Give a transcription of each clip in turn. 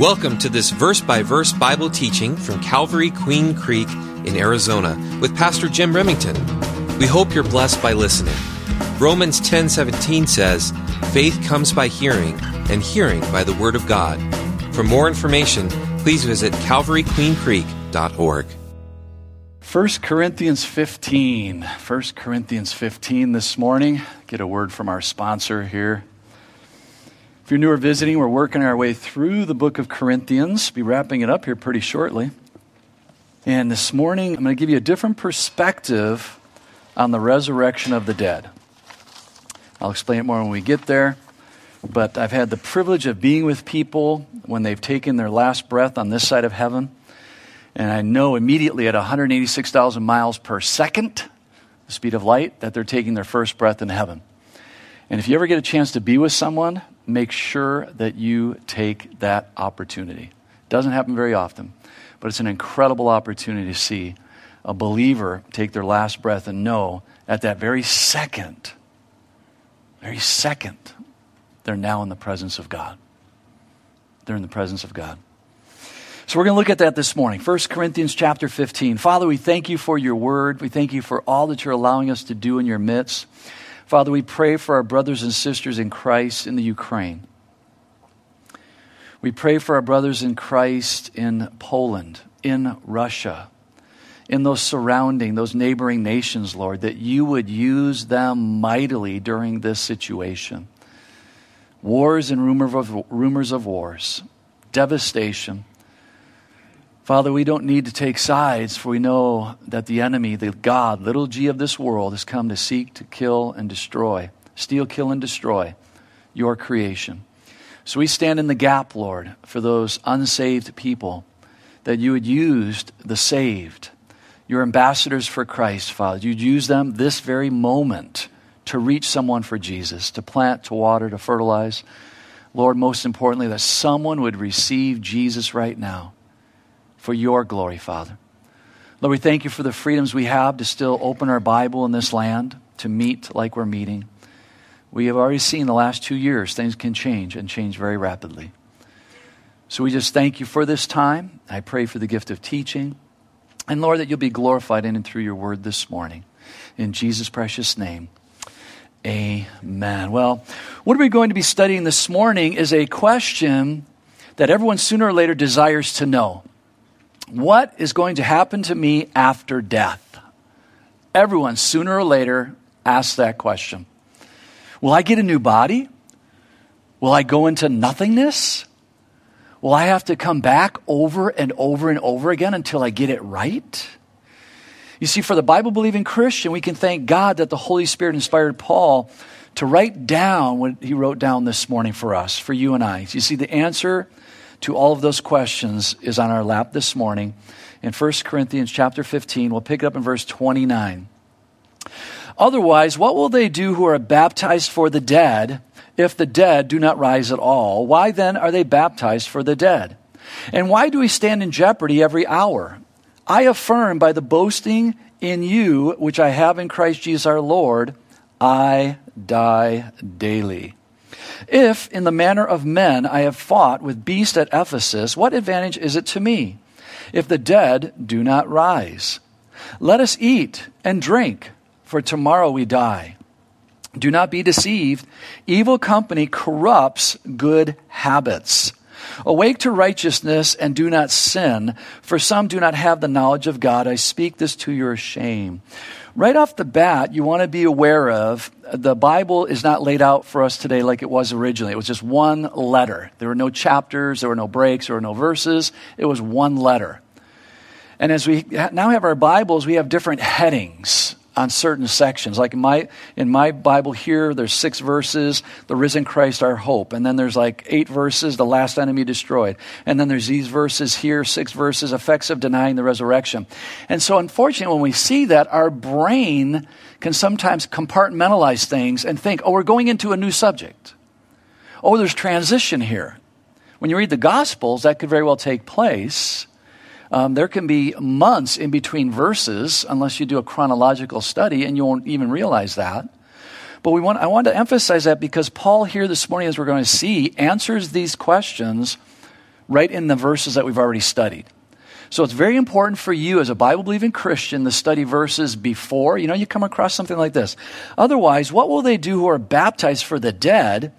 Welcome to this verse by verse Bible teaching from Calvary Queen Creek in Arizona with Pastor Jim Remington. We hope you're blessed by listening. Romans 10:17 says, "Faith comes by hearing, and hearing by the word of God." For more information, please visit calvaryqueencreek.org. 1 Corinthians 15. 1 Corinthians 15 this morning. Get a word from our sponsor here. If you're new or visiting, we're working our way through the book of Corinthians. Be wrapping it up here pretty shortly. And this morning, I'm going to give you a different perspective on the resurrection of the dead. I'll explain it more when we get there. But I've had the privilege of being with people when they've taken their last breath on this side of heaven. And I know immediately at 186,000 miles per second, the speed of light, that they're taking their first breath in heaven. And if you ever get a chance to be with someone make sure that you take that opportunity. Doesn't happen very often, but it's an incredible opportunity to see a believer take their last breath and know at that very second, very second, they're now in the presence of God. They're in the presence of God. So we're going to look at that this morning. 1 Corinthians chapter 15. Father, we thank you for your word. We thank you for all that you're allowing us to do in your midst. Father, we pray for our brothers and sisters in Christ in the Ukraine. We pray for our brothers in Christ in Poland, in Russia, in those surrounding, those neighboring nations, Lord, that you would use them mightily during this situation. Wars and rumor of, rumors of wars, devastation, Father, we don't need to take sides, for we know that the enemy, the God, little g of this world, has come to seek, to kill, and destroy. Steal, kill, and destroy your creation. So we stand in the gap, Lord, for those unsaved people, that you had used the saved, your ambassadors for Christ, Father. You'd use them this very moment to reach someone for Jesus, to plant, to water, to fertilize. Lord, most importantly, that someone would receive Jesus right now for your glory, Father. Lord, we thank you for the freedoms we have to still open our Bible in this land, to meet like we're meeting. We have already seen the last two years things can change and change very rapidly. So we just thank you for this time. I pray for the gift of teaching. And Lord, that you'll be glorified in and through your word this morning. In Jesus' precious name. Amen. Well, what are we going to be studying this morning is a question that everyone sooner or later desires to know. What is going to happen to me after death? Everyone, sooner or later, asks that question. Will I get a new body? Will I go into nothingness? Will I have to come back over and over and over again until I get it right? You see, for the Bible believing Christian, we can thank God that the Holy Spirit inspired Paul to write down what he wrote down this morning for us, for you and I. You see, the answer to all of those questions is on our lap this morning in 1 Corinthians chapter 15. We'll pick it up in verse 29. Otherwise, what will they do who are baptized for the dead if the dead do not rise at all? Why then are they baptized for the dead? And why do we stand in jeopardy every hour? I affirm by the boasting in you, which I have in Christ Jesus our Lord, I die daily. If, in the manner of men, I have fought with beasts at Ephesus, what advantage is it to me if the dead do not rise? Let us eat and drink, for tomorrow we die. Do not be deceived. Evil company corrupts good habits. Awake to righteousness and do not sin, for some do not have the knowledge of God. I speak this to your shame right off the bat, you want to be aware of the Bible is not laid out for us today like it was originally. It was just one letter. There were no chapters, there were no breaks, there were no verses. It was one letter. And as we now have our Bibles, we have different headings on certain sections. Like in my in my Bible here, there's six verses, the risen Christ our hope. And then there's like eight verses, the last enemy destroyed. And then there's these verses here, six verses, effects of denying the resurrection. And so unfortunately, when we see that, our brain can sometimes compartmentalize things and think, oh, we're going into a new subject. Oh, there's transition here. When you read the Gospels, that could very well take place. Um, there can be months in between verses unless you do a chronological study, and you won't even realize that. But we want, I want to emphasize that because Paul here this morning, as we're going to see, answers these questions right in the verses that we've already studied. So it's very important for you as a Bible believing Christian to study verses before. You know, you come across something like this. Otherwise, what will they do who are baptized for the dead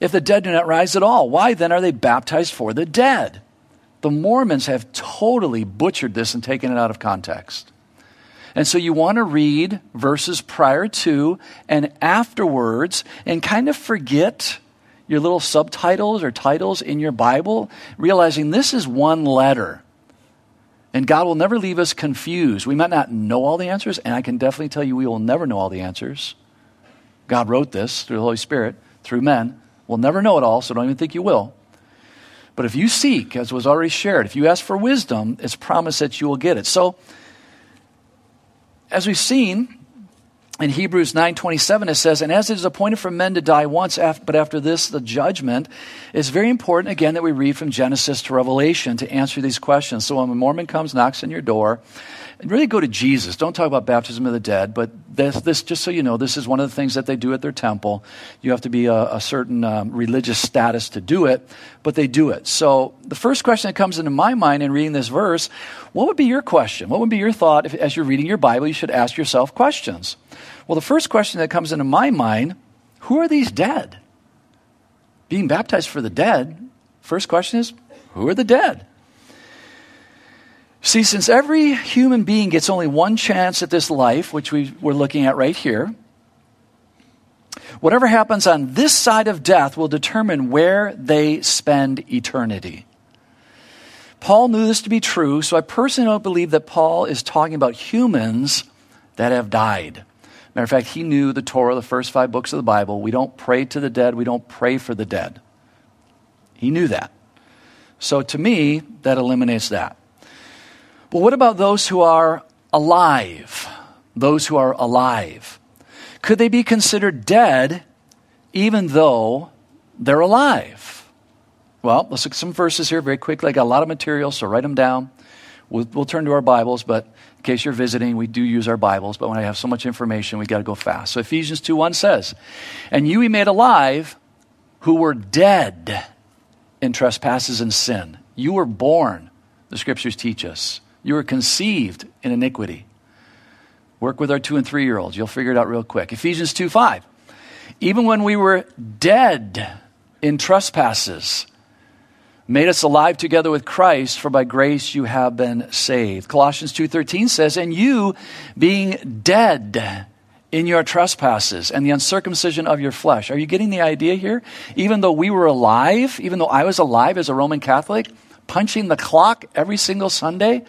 if the dead do not rise at all? Why then are they baptized for the dead? The Mormons have totally butchered this and taken it out of context. And so you want to read verses prior to and afterwards and kind of forget your little subtitles or titles in your Bible, realizing this is one letter. And God will never leave us confused. We might not know all the answers, and I can definitely tell you we will never know all the answers. God wrote this through the Holy Spirit, through men. We'll never know it all, so don't even think you will. But if you seek, as was already shared, if you ask for wisdom, it's promised that you will get it. So, as we've seen, in Hebrews 9:27 it says, "And as it is appointed for men to die once, but after this the judgment." It's very important again that we read from Genesis to Revelation to answer these questions. So when a Mormon comes, knocks on your door, really go to Jesus. Don't talk about baptism of the dead, but this, this, just so you know, this is one of the things that they do at their temple. You have to be a, a certain um, religious status to do it, but they do it. So the first question that comes into my mind in reading this verse, what would be your question? What would be your thought if, as you're reading your Bible, you should ask yourself questions? Well, the first question that comes into my mind, who are these dead? Being baptized for the dead, first question is, who are the dead? See, since every human being gets only one chance at this life, which we're looking at right here, whatever happens on this side of death will determine where they spend eternity. Paul knew this to be true, so I personally don't believe that Paul is talking about humans that have died. Matter of fact, he knew the Torah, the first five books of the Bible. We don't pray to the dead, we don't pray for the dead. He knew that. So to me, that eliminates that. But what about those who are alive? Those who are alive. Could they be considered dead even though they're alive? Well, let's look at some verses here very quickly. I got a lot of material, so write them down. We'll, we'll turn to our Bibles, but in case you're visiting, we do use our Bibles, but when I have so much information, we got to go fast. So Ephesians 2 1 says, And you he made alive who were dead in trespasses and sin. You were born, the scriptures teach us. You were conceived in iniquity. Work with our two and three year olds. You'll figure it out real quick. Ephesians 2 5. Even when we were dead in trespasses, made us alive together with Christ, for by grace you have been saved. Colossians 2:13 says, "And you being dead in your trespasses and the uncircumcision of your flesh." Are you getting the idea here? Even though we were alive, even though I was alive as a Roman Catholic, punching the clock every single Sunday,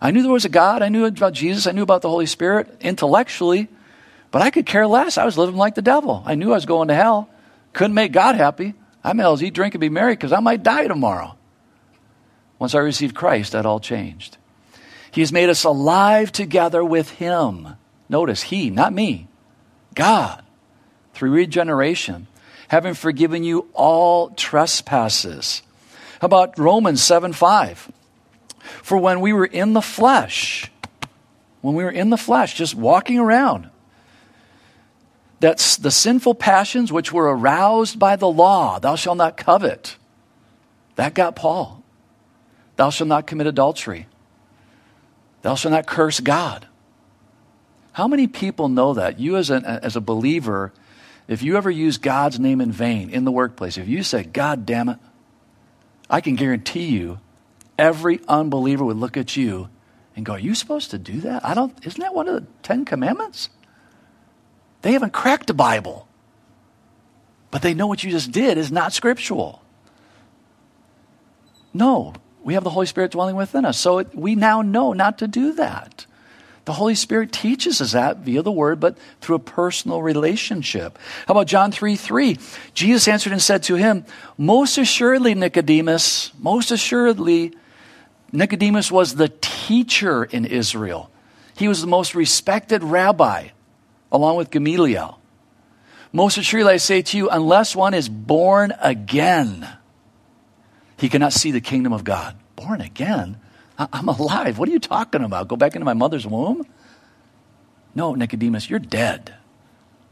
I knew there was a God. I knew about Jesus. I knew about the Holy Spirit intellectually, but I could care less. I was living like the devil. I knew I was going to hell. Couldn't make God happy. I may as eat, drink, and be merry because I might die tomorrow. Once I received Christ, that all changed. He has made us alive together with Him. Notice, He, not me, God, through regeneration, having forgiven you all trespasses. How about Romans 7 5? For when we were in the flesh, when we were in the flesh, just walking around, that's the sinful passions which were aroused by the law, thou shalt not covet. That got Paul. Thou shalt not commit adultery. Thou shalt not curse God. How many people know that? You, as a, as a believer, if you ever use God's name in vain in the workplace, if you say, God damn it, I can guarantee you every unbeliever would look at you and go, Are you supposed to do that? I don't, isn't that one of the Ten Commandments? They haven't cracked the Bible, but they know what you just did is not scriptural. No, we have the Holy Spirit dwelling within us. So it, we now know not to do that. The Holy Spirit teaches us that via the Word, but through a personal relationship. How about John 3 3? Jesus answered and said to him, Most assuredly, Nicodemus, most assuredly, Nicodemus was the teacher in Israel. He was the most respected rabbi, along with Gamaliel. Most assuredly, I say to you, unless one is born again, he cannot see the kingdom of God. Born again? I'm alive. What are you talking about? Go back into my mother's womb? No, Nicodemus, you're dead.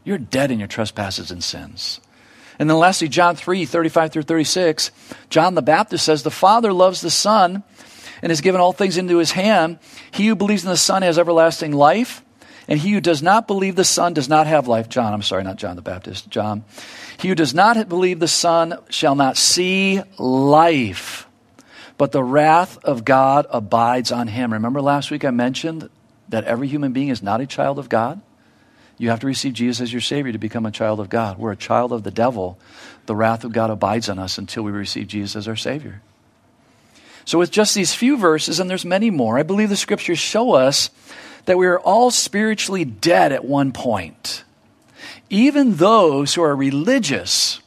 You're dead in your trespasses and sins. And then lastly, John 3 35 through 36, John the Baptist says, The Father loves the Son and has given all things into his hand. He who believes in the Son has everlasting life, and he who does not believe the Son does not have life. John, I'm sorry, not John the Baptist, John. He who does not believe the Son shall not see life, but the wrath of God abides on him. Remember last week I mentioned that every human being is not a child of God? You have to receive Jesus as your Savior to become a child of God. We're a child of the devil. The wrath of God abides on us until we receive Jesus as our Savior. So, with just these few verses, and there's many more, I believe the scriptures show us that we are all spiritually dead at one point. Even those who are religious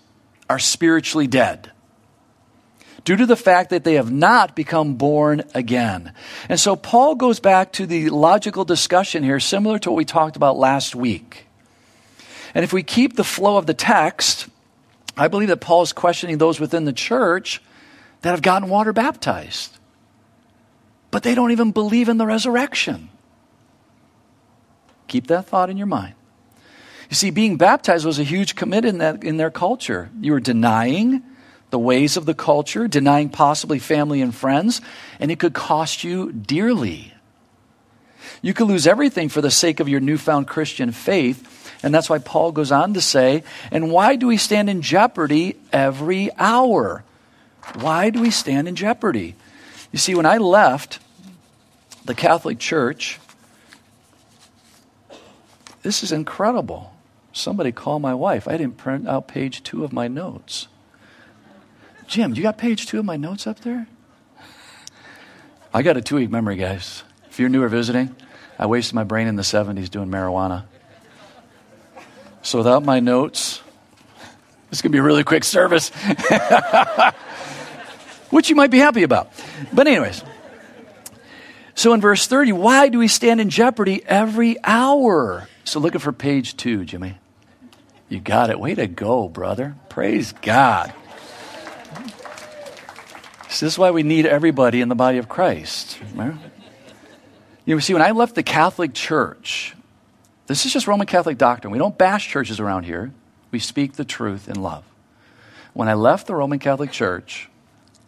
are spiritually dead due to the fact that they have not become born again. And so Paul goes back to the logical discussion here, similar to what we talked about last week. And if we keep the flow of the text, I believe that Paul is questioning those within the church that have gotten water baptized, but they don't even believe in the resurrection. Keep that thought in your mind. You see, being baptized was a huge commitment in, that, in their culture. You were denying the ways of the culture, denying possibly family and friends, and it could cost you dearly. You could lose everything for the sake of your newfound Christian faith. And that's why Paul goes on to say, and why do we stand in jeopardy every hour? Why do we stand in jeopardy? You see, when I left the Catholic Church, this is incredible. Somebody call my wife. I didn't print out page two of my notes. Jim, you got page two of my notes up there? I got a two week memory, guys. If you're new or visiting, I wasted my brain in the 70s doing marijuana. So without my notes, this is going to be a really quick service, which you might be happy about. But, anyways, so in verse 30, why do we stand in jeopardy every hour? So, looking for page two, Jimmy. You got it. Way to go, brother. Praise God. So this is why we need everybody in the body of Christ. Right? You see, when I left the Catholic Church, this is just Roman Catholic doctrine. We don't bash churches around here. We speak the truth in love. When I left the Roman Catholic Church,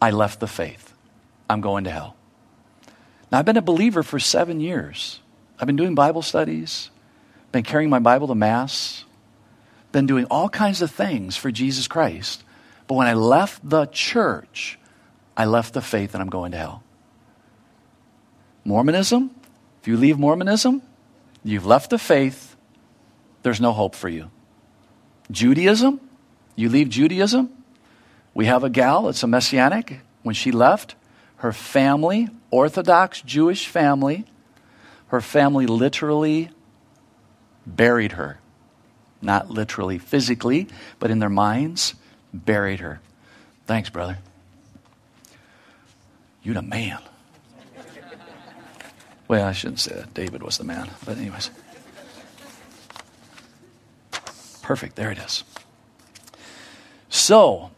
I left the faith. I'm going to hell. Now, I've been a believer for seven years. I've been doing Bible studies, been carrying my Bible to Mass, been doing all kinds of things for Jesus Christ. But when I left the church, I left the faith and I'm going to hell. Mormonism, if you leave Mormonism, you've left the faith, there's no hope for you. Judaism, you leave Judaism. We have a gal, it's a messianic. When she left, her family, Orthodox Jewish family, her family literally buried her. Not literally physically, but in their minds, buried her. Thanks, brother. You the man. Well, I shouldn't say that. David was the man. But, anyways. Perfect. There it is. So,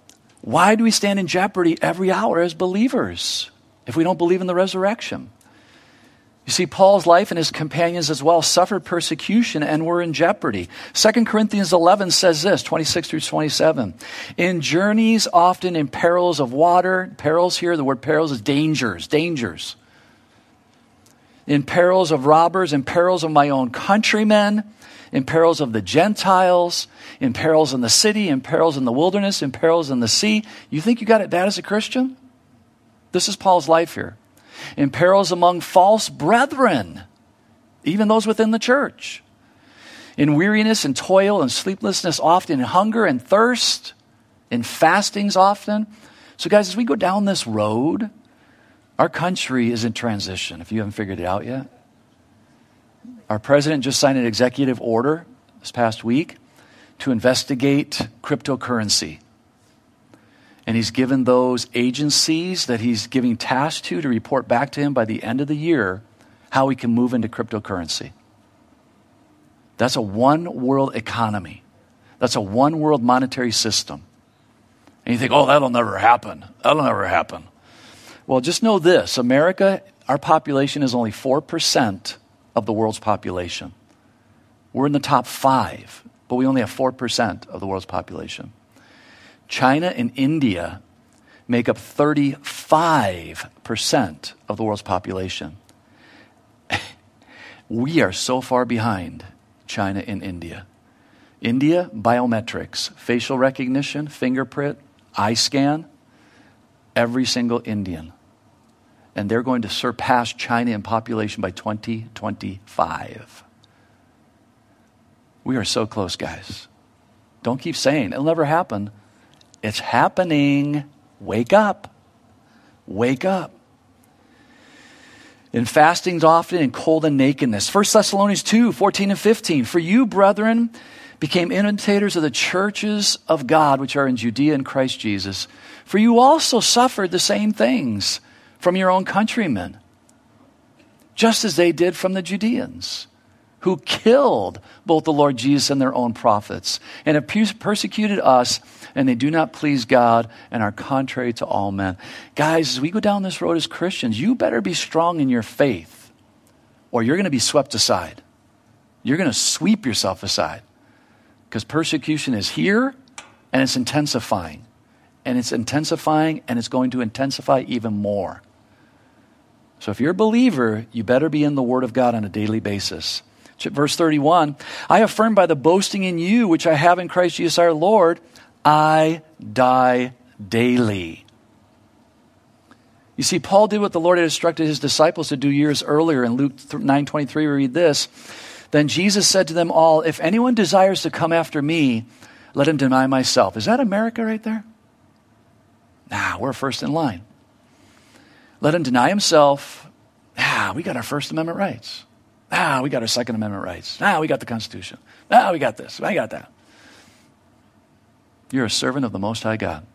why do we stand in jeopardy every hour as believers if we don't believe in the resurrection? You see, Paul's life and his companions as well suffered persecution and were in jeopardy. 2 Corinthians 11 says this, 26 through 27. In journeys, often in perils of water, perils here, the word perils is dangers, dangers. In perils of robbers, in perils of my own countrymen, in perils of the Gentiles, in perils in the city, in perils in the wilderness, in perils in the sea. You think you got it bad as a Christian? This is Paul's life here in perils among false brethren, even those within the church, in weariness and toil and sleeplessness, often in hunger and thirst, in fastings often. So, guys, as we go down this road, our country is in transition, if you haven't figured it out yet. Our president just signed an executive order this past week to investigate cryptocurrency. And he's given those agencies that he's giving tasks to to report back to him by the end of the year how we can move into cryptocurrency. That's a one world economy. That's a one world monetary system. And you think, oh, that'll never happen. That'll never happen. Well, just know this America, our population is only 4% of the world's population. We're in the top five, but we only have 4% of the world's population. China and India make up 35% of the world's population. we are so far behind China and India. India, biometrics, facial recognition, fingerprint, eye scan, every single Indian. And they're going to surpass China in population by 2025. We are so close, guys. Don't keep saying it'll never happen. It's happening. Wake up. Wake up. In fastings often, in cold and nakedness. 1 Thessalonians 2 14 and 15. For you, brethren, became imitators of the churches of God which are in Judea in Christ Jesus. For you also suffered the same things from your own countrymen, just as they did from the Judeans, who killed both the Lord Jesus and their own prophets, and have persecuted us, and they do not please God and are contrary to all men. Guys, as we go down this road as Christians, you better be strong in your faith, or you're going to be swept aside. You're going to sweep yourself aside because persecution is here and it's intensifying. And it's intensifying and it's going to intensify even more. So if you're a believer, you better be in the Word of God on a daily basis. Verse 31 I affirm by the boasting in you, which I have in Christ Jesus our Lord, I die daily. You see, Paul did what the Lord had instructed his disciples to do years earlier. In Luke 9:23, we read this. Then Jesus said to them all, If anyone desires to come after me, let him deny myself. Is that America right there? Nah, we're first in line. Let him deny himself. Ah, we got our First Amendment rights. Ah, we got our Second Amendment rights. Ah, we got the Constitution. Ah, we got this. I got that. You're a servant of the Most High God.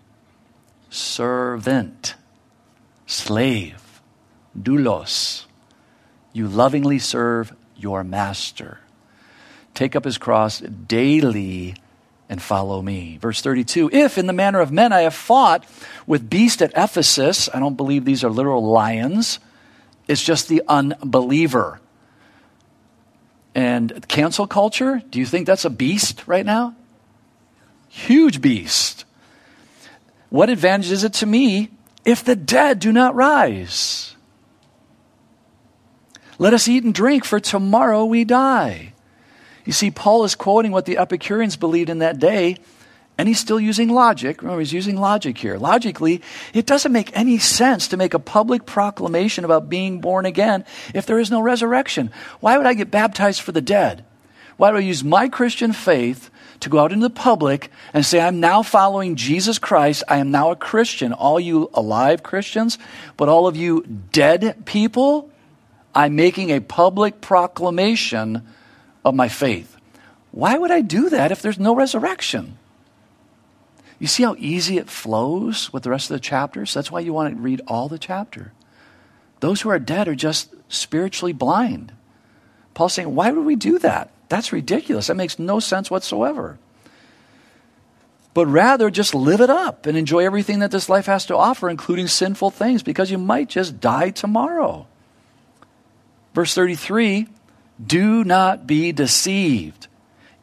Servant. Slave. Doulos. You lovingly serve your master. Take up his cross daily and follow me. Verse 32 If in the manner of men I have fought with beast at Ephesus, I don't believe these are literal lions, it's just the unbeliever. And cancel culture, do you think that's a beast right now? Huge beast. What advantage is it to me if the dead do not rise? Let us eat and drink, for tomorrow we die. You see, Paul is quoting what the Epicureans believed in that day, and he's still using logic. Remember, he's using logic here. Logically, it doesn't make any sense to make a public proclamation about being born again if there is no resurrection. Why would I get baptized for the dead? Why do I use my Christian faith to go out into the public and say, I'm now following Jesus Christ. I am now a Christian. All you alive Christians, but all of you dead people, I'm making a public proclamation of my faith. Why would I do that if there's no resurrection? You see how easy it flows with the rest of the chapters? That's why you want to read all the chapter. Those who are dead are just spiritually blind. Paul's saying, why would we do that? That's ridiculous. That makes no sense whatsoever. But rather, just live it up and enjoy everything that this life has to offer, including sinful things, because you might just die tomorrow. Verse 33 Do not be deceived.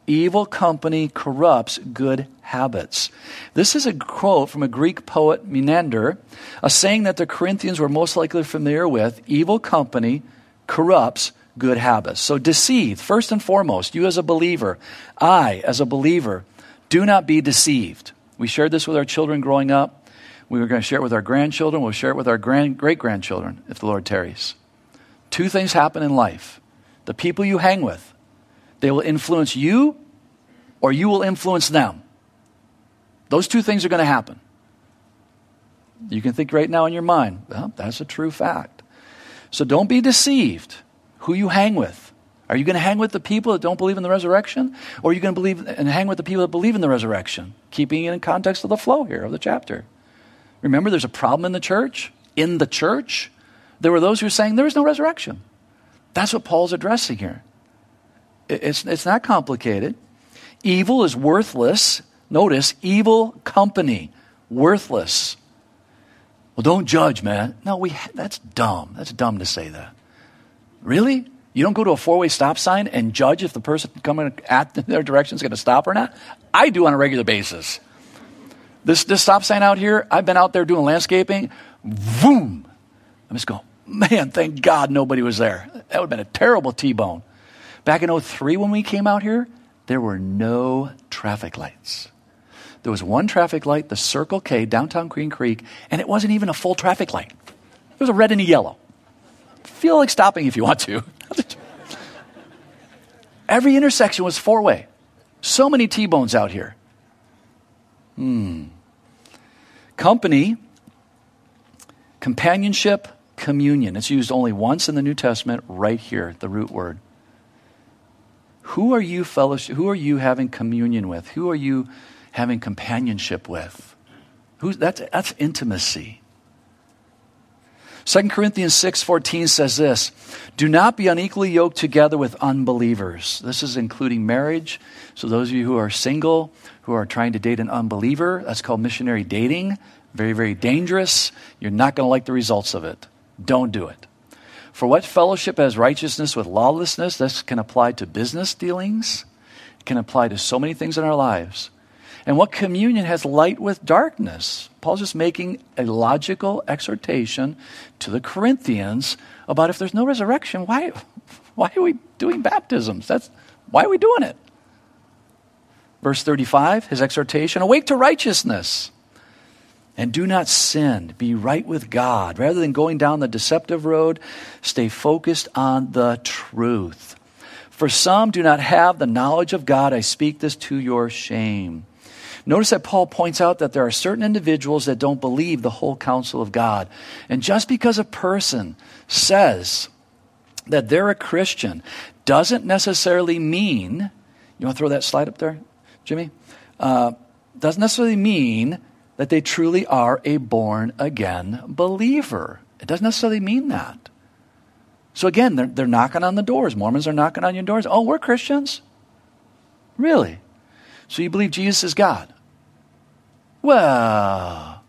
Evil company corrupts good habits. This is a quote from a Greek poet, Menander, a saying that the Corinthians were most likely familiar with. Evil company corrupts good habits. So, deceive, first and foremost, you as a believer, I as a believer, do not be deceived. We shared this with our children growing up. We were going to share it with our grandchildren. We'll share it with our great grandchildren if the Lord tarries. Two things happen in life the people you hang with, they will influence you or you will influence them. Those two things are going to happen. You can think right now in your mind, well, that's a true fact. So don't be deceived who you hang with. Are you going to hang with the people that don't believe in the resurrection? Or are you going to believe and hang with the people that believe in the resurrection? Keeping it in context of the flow here of the chapter. Remember, there's a problem in the church. In the church, there were those who were saying there is no resurrection. That's what Paul's addressing here. It's, it's not complicated. Evil is worthless. Notice, evil company, worthless. Well, don't judge, man. No, we, that's dumb. That's dumb to say that. Really? You don't go to a four way stop sign and judge if the person coming at their direction is going to stop or not? I do on a regular basis. This, this stop sign out here, I've been out there doing landscaping. Boom! I'm just going, man, thank God nobody was there. That would have been a terrible T bone. Back in 03, when we came out here, there were no traffic lights. There was one traffic light, the Circle K, downtown Queen Creek, and it wasn't even a full traffic light. It was a red and a yellow. Feel like stopping if you want to. Every intersection was four way. So many T bones out here. Hmm. Company, companionship, communion. It's used only once in the New Testament, right here, the root word. Who are you fellowship? Who are you having communion with? Who are you having companionship with? Who's, that's, that's intimacy. 2 Corinthians 6:14 says this, "Do not be unequally yoked together with unbelievers." This is including marriage. So those of you who are single, who are trying to date an unbeliever, that's called missionary dating. Very very dangerous. You're not going to like the results of it. Don't do it. For what fellowship has righteousness with lawlessness? This can apply to business dealings. It can apply to so many things in our lives. And what communion has light with darkness? Paul's just making a logical exhortation to the Corinthians about if there's no resurrection, why, why are we doing baptisms? That's, why are we doing it? Verse 35, his exhortation awake to righteousness and do not sin. Be right with God. Rather than going down the deceptive road, stay focused on the truth. For some do not have the knowledge of God. I speak this to your shame. Notice that Paul points out that there are certain individuals that don't believe the whole counsel of God. And just because a person says that they're a Christian doesn't necessarily mean, you want to throw that slide up there, Jimmy? Uh, doesn't necessarily mean that they truly are a born again believer. It doesn't necessarily mean that. So again, they're, they're knocking on the doors. Mormons are knocking on your doors. Oh, we're Christians? Really? So you believe Jesus is God? Well,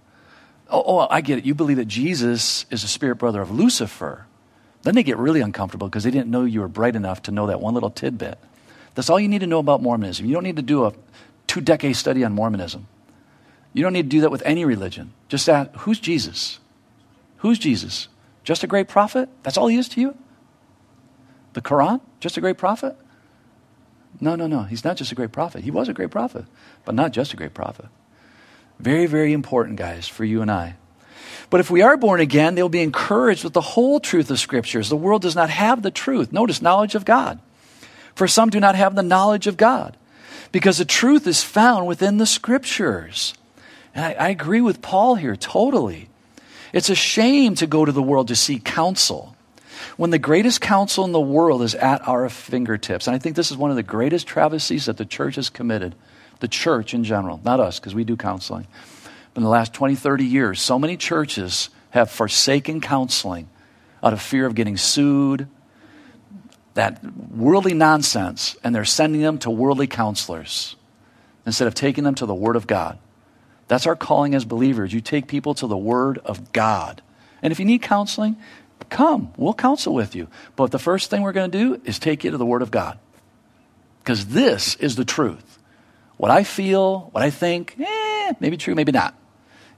oh, oh, I get it. You believe that Jesus is a spirit brother of Lucifer. Then they get really uncomfortable because they didn't know you were bright enough to know that one little tidbit. That's all you need to know about Mormonism. You don't need to do a two decade study on Mormonism. You don't need to do that with any religion. Just ask, who's Jesus? Who's Jesus? Just a great prophet? That's all he is to you? The Quran? Just a great prophet? No, no, no. He's not just a great prophet. He was a great prophet, but not just a great prophet. Very, very important, guys, for you and I. But if we are born again, they'll be encouraged with the whole truth of Scriptures. The world does not have the truth. Notice, knowledge of God. For some do not have the knowledge of God, because the truth is found within the Scriptures. And I, I agree with Paul here totally. It's a shame to go to the world to seek counsel when the greatest counsel in the world is at our fingertips. And I think this is one of the greatest travesties that the church has committed, the church in general, not us, because we do counseling. But in the last 20, 30 years, so many churches have forsaken counseling out of fear of getting sued, that worldly nonsense, and they're sending them to worldly counselors instead of taking them to the Word of God. That's our calling as believers. You take people to the Word of God. And if you need counseling, Come, we'll counsel with you. But the first thing we're going to do is take you to the Word of God. Because this is the truth. What I feel, what I think, eh, maybe true, maybe not.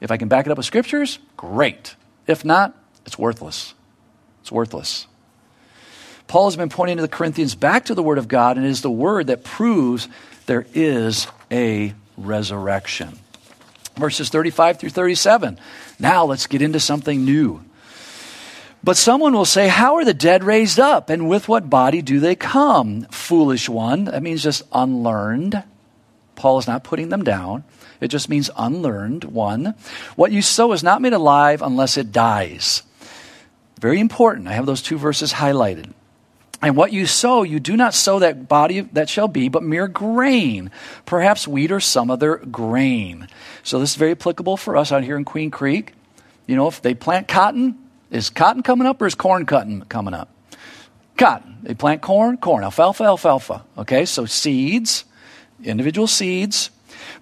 If I can back it up with scriptures, great. If not, it's worthless. It's worthless. Paul has been pointing to the Corinthians back to the Word of God, and it is the Word that proves there is a resurrection. Verses 35 through 37. Now let's get into something new. But someone will say, How are the dead raised up? And with what body do they come? Foolish one. That means just unlearned. Paul is not putting them down. It just means unlearned one. What you sow is not made alive unless it dies. Very important. I have those two verses highlighted. And what you sow, you do not sow that body that shall be, but mere grain, perhaps wheat or some other grain. So this is very applicable for us out here in Queen Creek. You know, if they plant cotton, is cotton coming up or is corn cutting coming up? Cotton. They plant corn, corn, alfalfa, alfalfa. Okay, so seeds, individual seeds.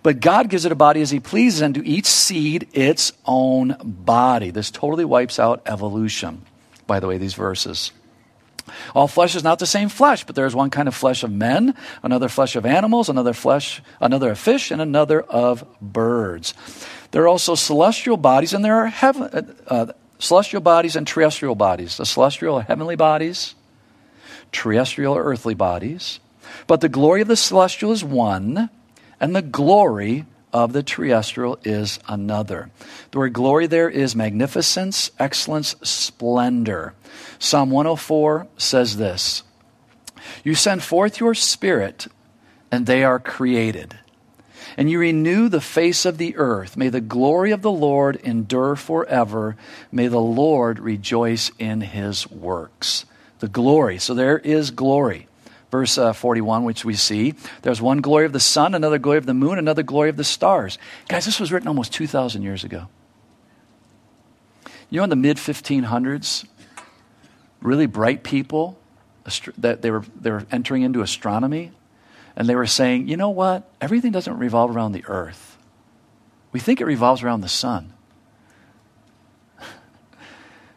But God gives it a body as He pleases, and to each seed its own body. This totally wipes out evolution, by the way, these verses. All flesh is not the same flesh, but there is one kind of flesh of men, another flesh of animals, another flesh, another of fish, and another of birds. There are also celestial bodies, and there are heaven, uh, uh, celestial bodies and terrestrial bodies. The celestial are heavenly bodies, terrestrial are earthly bodies. But the glory of the celestial is one, and the glory of the terrestrial is another. The word glory there is magnificence, excellence, splendor. Psalm 104 says this You send forth your spirit, and they are created. And you renew the face of the earth. May the glory of the Lord endure forever. May the Lord rejoice in his works. The glory. So there is glory verse uh, 41, which we see. There's one glory of the sun, another glory of the moon, another glory of the stars. Guys, this was written almost 2,000 years ago. You know, in the mid 1500s, really bright people that they were, they were entering into astronomy, and they were saying, you know what? Everything doesn't revolve around the earth. We think it revolves around the sun.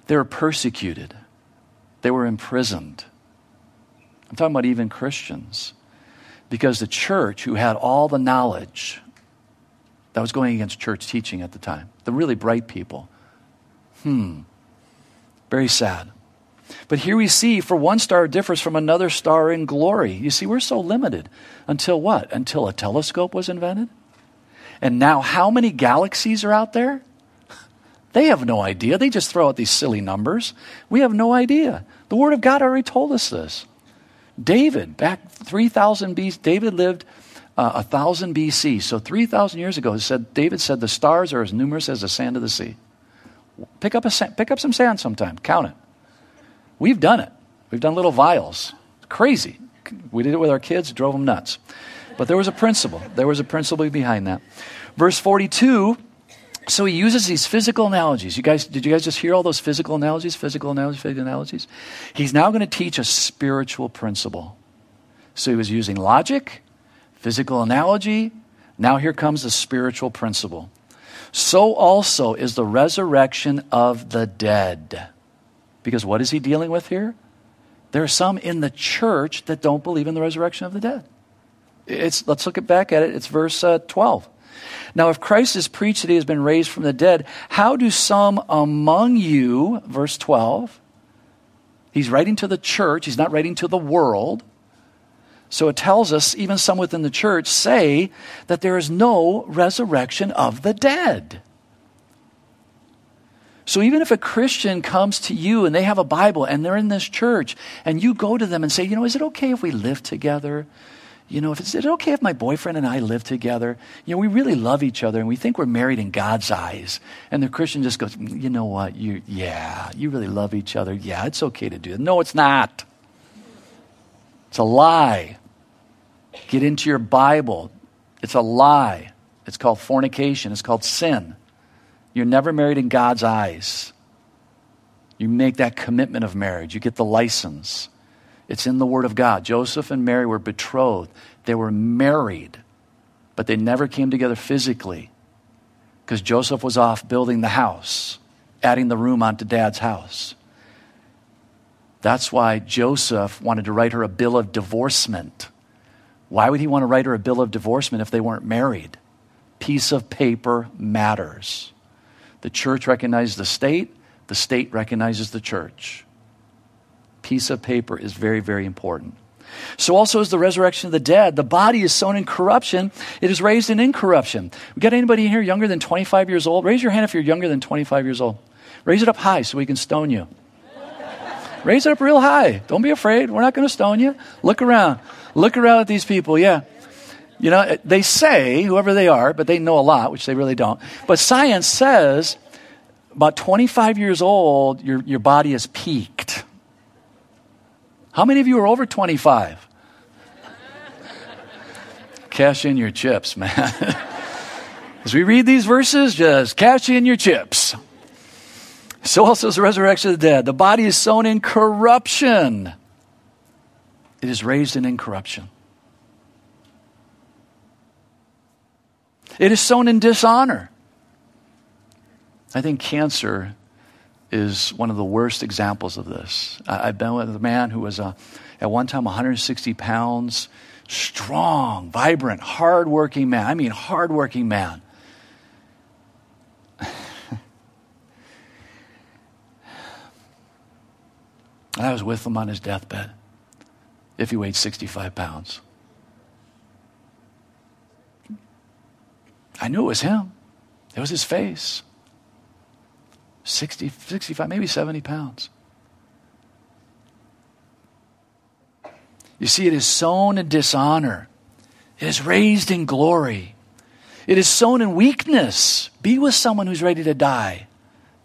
they were persecuted, they were imprisoned I'm talking about even Christians. Because the church, who had all the knowledge that was going against church teaching at the time, the really bright people, hmm, very sad. But here we see, for one star differs from another star in glory. You see, we're so limited. Until what? Until a telescope was invented? And now, how many galaxies are out there? They have no idea. They just throw out these silly numbers. We have no idea. The Word of God already told us this. David, back 3,000 BC, David lived uh, 1,000 BC. So 3,000 years ago, said, David said, the stars are as numerous as the sand of the sea. Pick up, a, pick up some sand sometime, count it. We've done it. We've done little vials. It's crazy. We did it with our kids, drove them nuts. But there was a principle. There was a principle behind that. Verse 42 so he uses these physical analogies. You guys, did you guys just hear all those physical analogies? Physical analogies, physical analogies? He's now going to teach a spiritual principle. So he was using logic, physical analogy. Now here comes the spiritual principle. So also is the resurrection of the dead. Because what is he dealing with here? There are some in the church that don't believe in the resurrection of the dead. It's, let's look back at it. It's verse uh, 12. Now, if Christ is preached that he has been raised from the dead, how do some among you, verse 12, he's writing to the church, he's not writing to the world. So it tells us, even some within the church say that there is no resurrection of the dead. So even if a Christian comes to you and they have a Bible and they're in this church, and you go to them and say, you know, is it okay if we live together? you know, if it's, is it okay if my boyfriend and I live together? You know, we really love each other and we think we're married in God's eyes. And the Christian just goes, you know what? You, yeah, you really love each other. Yeah, it's okay to do it. No, it's not. It's a lie. Get into your Bible. It's a lie. It's called fornication. It's called sin. You're never married in God's eyes. You make that commitment of marriage. You get the license. It's in the Word of God. Joseph and Mary were betrothed, they were married, but they never came together physically because Joseph was off building the house, adding the room onto dad's house. That's why Joseph wanted to write her a bill of divorcement. Why would he want to write her a bill of divorcement if they weren't married? Piece of paper matters. The church recognizes the state, the state recognizes the church piece of paper is very, very important. So also is the resurrection of the dead. The body is sown in corruption. It is raised in incorruption. We got anybody in here younger than 25 years old? Raise your hand if you're younger than 25 years old. Raise it up high so we can stone you. Raise it up real high. Don't be afraid. We're not going to stone you. Look around. Look around at these people. Yeah. You know, they say, whoever they are, but they know a lot, which they really don't. But science says about 25 years old, your, your body has peaked. How many of you are over 25? cash in your chips, man. As we read these verses, just cash in your chips. So also is the resurrection of the dead. The body is sown in corruption, it is raised in incorruption. It is sown in dishonor. I think cancer is one of the worst examples of this. I, have been with a man who was uh, at one time 160 pounds, strong, vibrant, hardworking man. I mean, hardworking man. I was with him on his deathbed if he weighed 65 pounds. I knew it was him. It was his face. 60, 65, maybe 70 pounds. You see, it is sown in dishonor, it is raised in glory, it is sown in weakness. Be with someone who's ready to die.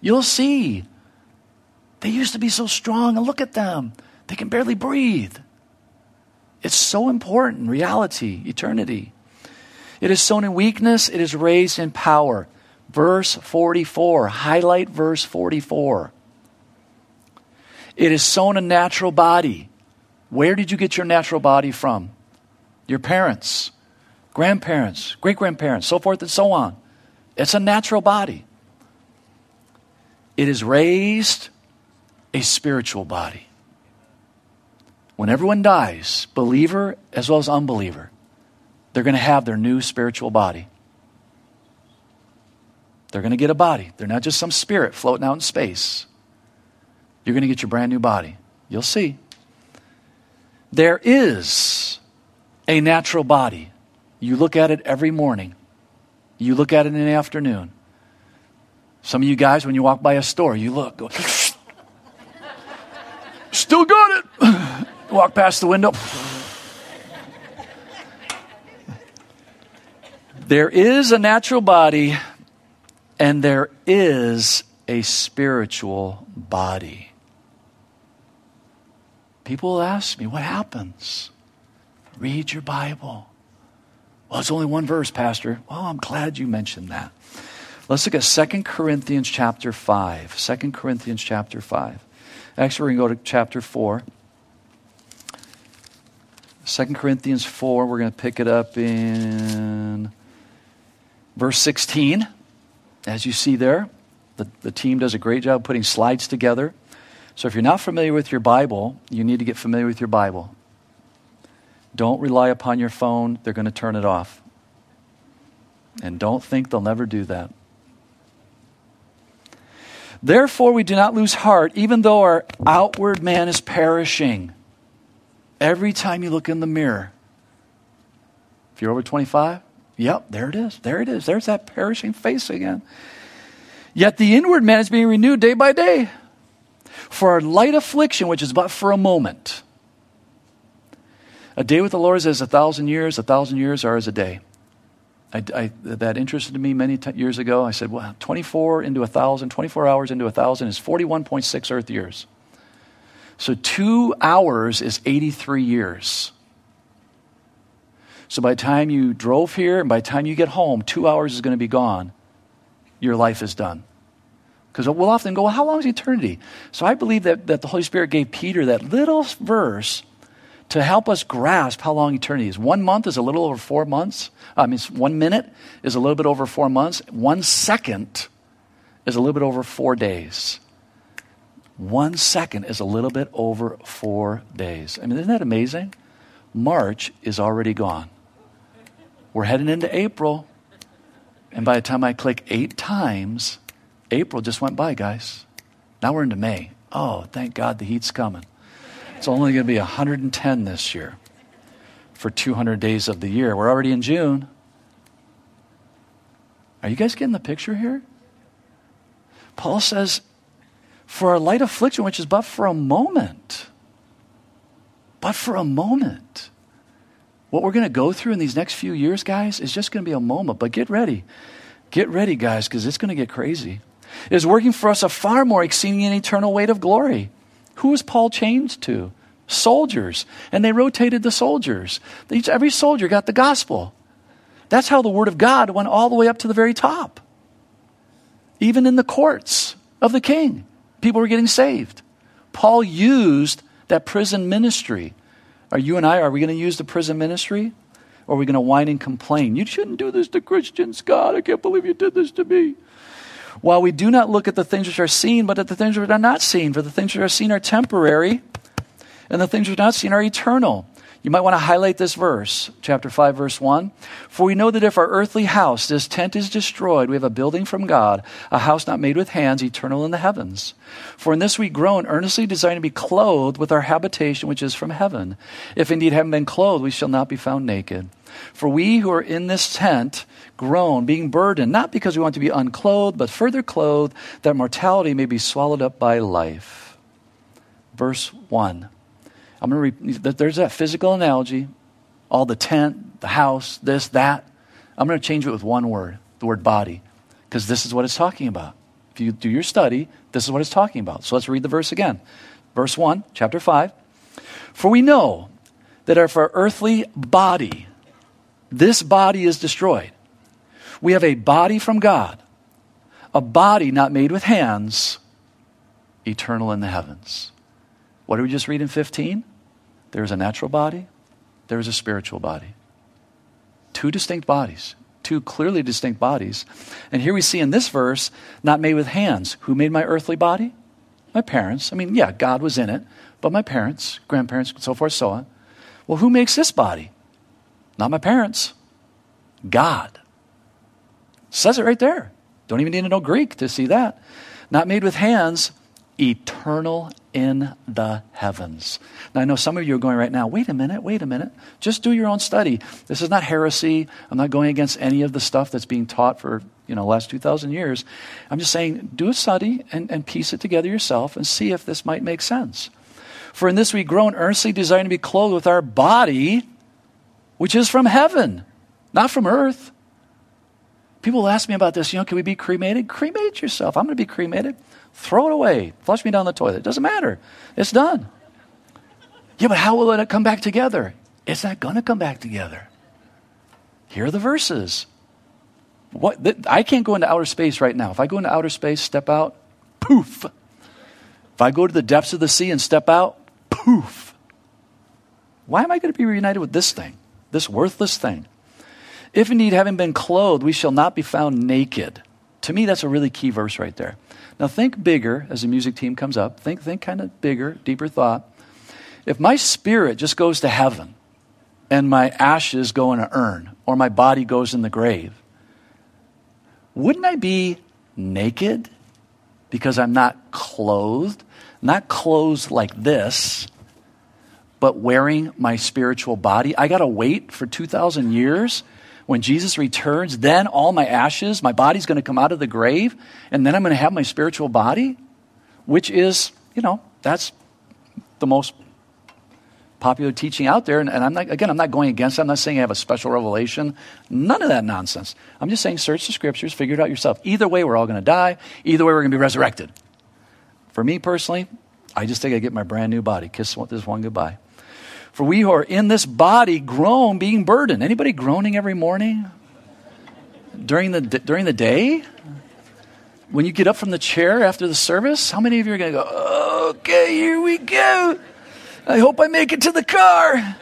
You'll see. They used to be so strong, and look at them. They can barely breathe. It's so important reality, eternity. It is sown in weakness, it is raised in power. Verse 44. Highlight verse 44. It is sown a natural body. Where did you get your natural body from? Your parents, grandparents, great grandparents, so forth and so on. It's a natural body. It is raised a spiritual body. When everyone dies, believer as well as unbeliever, they're going to have their new spiritual body. They're going to get a body. They're not just some spirit floating out in space. You're going to get your brand new body. You'll see. There is a natural body. You look at it every morning, you look at it in the afternoon. Some of you guys, when you walk by a store, you look, go, still got it. walk past the window. There is a natural body and there is a spiritual body. People will ask me, what happens? Read your Bible. Well, it's only one verse, Pastor. Well, I'm glad you mentioned that. Let's look at 2 Corinthians chapter 5. 2 Corinthians chapter 5. Actually, we're going to go to chapter 4. 2 Corinthians 4, we're going to pick it up in verse 16. As you see there, the, the team does a great job putting slides together. So if you're not familiar with your Bible, you need to get familiar with your Bible. Don't rely upon your phone, they're going to turn it off. And don't think they'll never do that. Therefore, we do not lose heart, even though our outward man is perishing. Every time you look in the mirror, if you're over 25, Yep, there it is. There it is. There's that perishing face again. Yet the inward man is being renewed day by day. For a light affliction, which is but for a moment. A day with the Lord is as a thousand years, a thousand years are as a day. I, I, that interested me many t- years ago. I said, well, 24 into a thousand, 24 hours into a thousand is 41.6 Earth years. So two hours is 83 years. So by the time you drove here and by the time you get home, two hours is going to be gone. Your life is done. Because we'll often go, well, how long is eternity? So I believe that, that the Holy Spirit gave Peter that little verse to help us grasp how long eternity is. One month is a little over four months. I mean, one minute is a little bit over four months. One second is a little bit over four days. One second is a little bit over four days. I mean, isn't that amazing? March is already gone. We're heading into April. And by the time I click eight times, April just went by, guys. Now we're into May. Oh, thank God the heat's coming. It's only going to be 110 this year for 200 days of the year. We're already in June. Are you guys getting the picture here? Paul says, for a light affliction, which is but for a moment, but for a moment. What we're going to go through in these next few years, guys, is just going to be a moment. But get ready. Get ready, guys, because it's going to get crazy. It is working for us a far more exceeding and eternal weight of glory. Who was Paul chained to? Soldiers. And they rotated the soldiers. Each, every soldier got the gospel. That's how the word of God went all the way up to the very top. Even in the courts of the king, people were getting saved. Paul used that prison ministry are you and I, are we going to use the prison ministry? Or are we going to whine and complain? You shouldn't do this to Christians, God. I can't believe you did this to me. While we do not look at the things which are seen, but at the things which are not seen, for the things which are seen are temporary, and the things which are not seen are eternal. You might want to highlight this verse, chapter 5, verse 1. For we know that if our earthly house, this tent, is destroyed, we have a building from God, a house not made with hands, eternal in the heavens. For in this we groan, earnestly desiring to be clothed with our habitation which is from heaven. If indeed having been clothed, we shall not be found naked. For we who are in this tent groan, being burdened, not because we want to be unclothed, but further clothed, that mortality may be swallowed up by life. Verse 1. I'm going to re- there's that physical analogy, all the tent, the house, this, that. I'm going to change it with one word, the word body, because this is what it's talking about. If you do your study, this is what it's talking about. So let's read the verse again. Verse 1, chapter 5. For we know that if our earthly body, this body is destroyed, we have a body from God, a body not made with hands, eternal in the heavens. What did we just read in 15? There is a natural body, there is a spiritual body. Two distinct bodies, two clearly distinct bodies. And here we see in this verse, not made with hands. Who made my earthly body? My parents. I mean, yeah, God was in it, but my parents, grandparents, so forth, so on. Well, who makes this body? Not my parents. God. Says it right there. Don't even need to know Greek to see that. Not made with hands, eternal in the heavens. Now, I know some of you are going right now, wait a minute, wait a minute. Just do your own study. This is not heresy. I'm not going against any of the stuff that's being taught for, you know, last 2,000 years. I'm just saying, do a study and, and piece it together yourself and see if this might make sense. For in this we groan earnestly desiring to be clothed with our body, which is from heaven, not from earth. People ask me about this, you know, can we be cremated? Cremate yourself. I'm going to be cremated. Throw it away. Flush me down the toilet. It doesn't matter. It's done. Yeah, but how will it come back together? It's not going to come back together. Here are the verses. What, th- I can't go into outer space right now. If I go into outer space, step out, poof. If I go to the depths of the sea and step out, poof. Why am I going to be reunited with this thing, this worthless thing? If indeed, having been clothed, we shall not be found naked. To me, that's a really key verse right there. Now think bigger as the music team comes up. Think, think kind of bigger, deeper thought. If my spirit just goes to heaven and my ashes go in an urn or my body goes in the grave, wouldn't I be naked because I'm not clothed? Not clothed like this, but wearing my spiritual body. I got to wait for 2,000 years when Jesus returns, then all my ashes, my body's going to come out of the grave, and then I'm going to have my spiritual body, which is, you know, that's the most popular teaching out there. And, and, I'm not, again, I'm not going against it. I'm not saying I have a special revelation. None of that nonsense. I'm just saying search the scriptures, figure it out yourself. Either way, we're all going to die. Either way, we're going to be resurrected. For me personally, I just think I get my brand new body. Kiss this one goodbye. For we who are in this body groan, being burdened. Anybody groaning every morning? During the, during the day? When you get up from the chair after the service? How many of you are going to go, okay, here we go. I hope I make it to the car.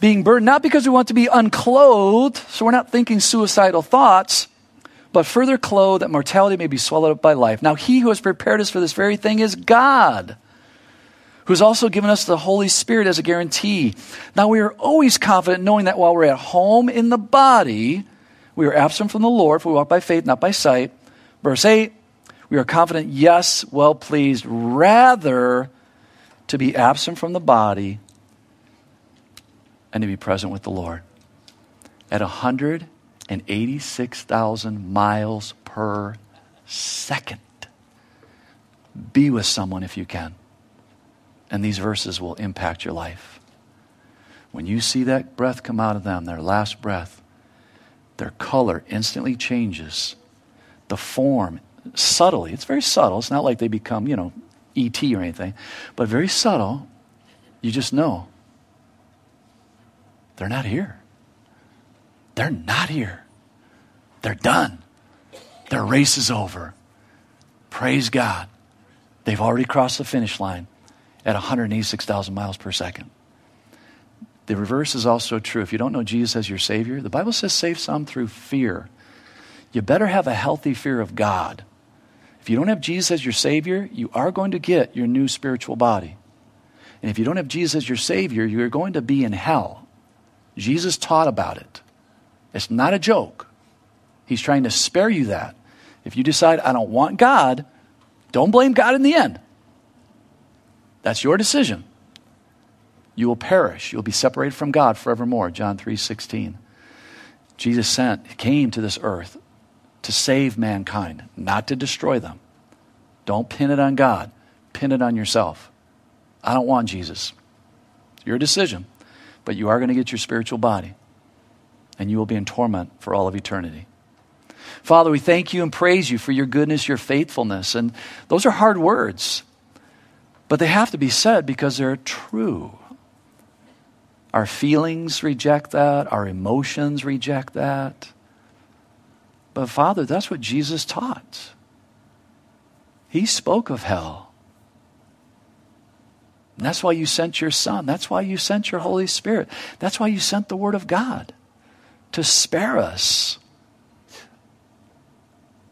Being burdened, not because we want to be unclothed, so we're not thinking suicidal thoughts, but further clothed that mortality may be swallowed up by life. Now, he who has prepared us for this very thing is God who's also given us the Holy Spirit as a guarantee. Now we are always confident knowing that while we're at home in the body, we are absent from the Lord, for we walk by faith, not by sight. Verse 8, we are confident, yes, well pleased, rather to be absent from the body and to be present with the Lord. At 186,000 miles per second. Be with someone if you can and these verses will impact your life. When you see that breath come out of them, their last breath, their color instantly changes. The form, subtly, it's very subtle. It's not like they become, you know, ET or anything, but very subtle. You just know they're not here. They're not here. They're done. Their race is over. Praise God. They've already crossed the finish line at 186,000 miles per second. The reverse is also true. If you don't know Jesus as your Savior, the Bible says save some through fear. you better have a healthy fear of God. If you don't have Jesus as your Savior, you are going to get your new spiritual body. And if you don't have Jesus as your Savior, you're going to be in hell. Jesus taught about it. It's not a joke. He's trying to spare you that. If you decide, I don't want God, don't blame God in the end. That's your decision. You will perish. You'll be separated from God forevermore. John 3 16. Jesus sent, came to this earth to save mankind, not to destroy them. Don't pin it on God, pin it on yourself. I don't want Jesus. It's your decision, but you are going to get your spiritual body, and you will be in torment for all of eternity. Father, we thank you and praise you for your goodness, your faithfulness. And those are hard words, but they have to be said because they're true. Our feelings reject that, our emotions reject that. But, Father, that's what Jesus taught. He spoke of hell. And that's why you sent your Son. That's why you sent your Holy Spirit. That's why you sent the Word of God to spare us.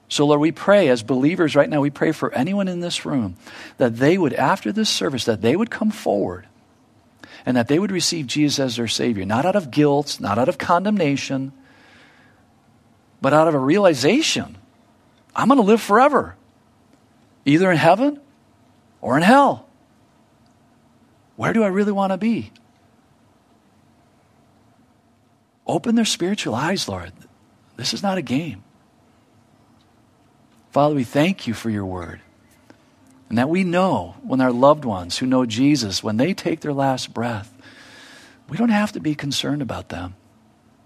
So, Lord, we pray as believers right now, we pray for anyone in this room that they would, after this service, that they would come forward and that they would receive Jesus as their Savior, not out of guilt, not out of condemnation, but out of a realization I'm going to live forever, either in heaven or in hell. Where do I really want to be? Open their spiritual eyes, Lord. This is not a game. Father, we thank you for your word. And that we know when our loved ones who know Jesus, when they take their last breath, we don't have to be concerned about them.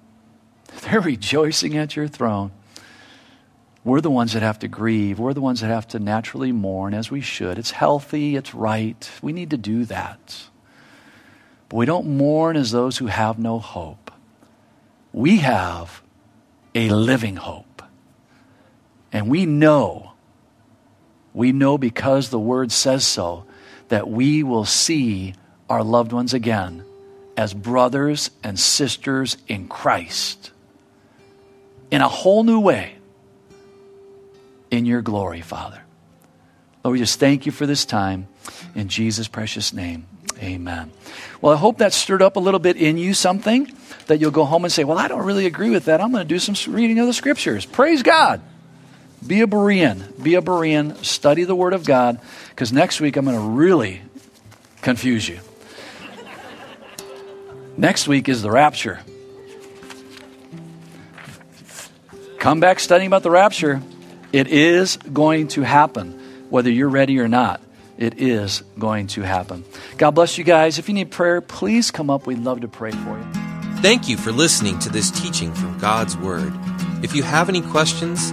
They're rejoicing at your throne. We're the ones that have to grieve. We're the ones that have to naturally mourn as we should. It's healthy, it's right. We need to do that. But we don't mourn as those who have no hope. We have a living hope. And we know we know because the word says so that we will see our loved ones again as brothers and sisters in Christ in a whole new way in your glory, Father. Lord, we just thank you for this time. In Jesus' precious name, amen. Well, I hope that stirred up a little bit in you something that you'll go home and say, Well, I don't really agree with that. I'm going to do some reading of the scriptures. Praise God. Be a Berean. Be a Berean. Study the Word of God because next week I'm going to really confuse you. next week is the rapture. Come back studying about the rapture. It is going to happen, whether you're ready or not. It is going to happen. God bless you guys. If you need prayer, please come up. We'd love to pray for you. Thank you for listening to this teaching from God's Word. If you have any questions,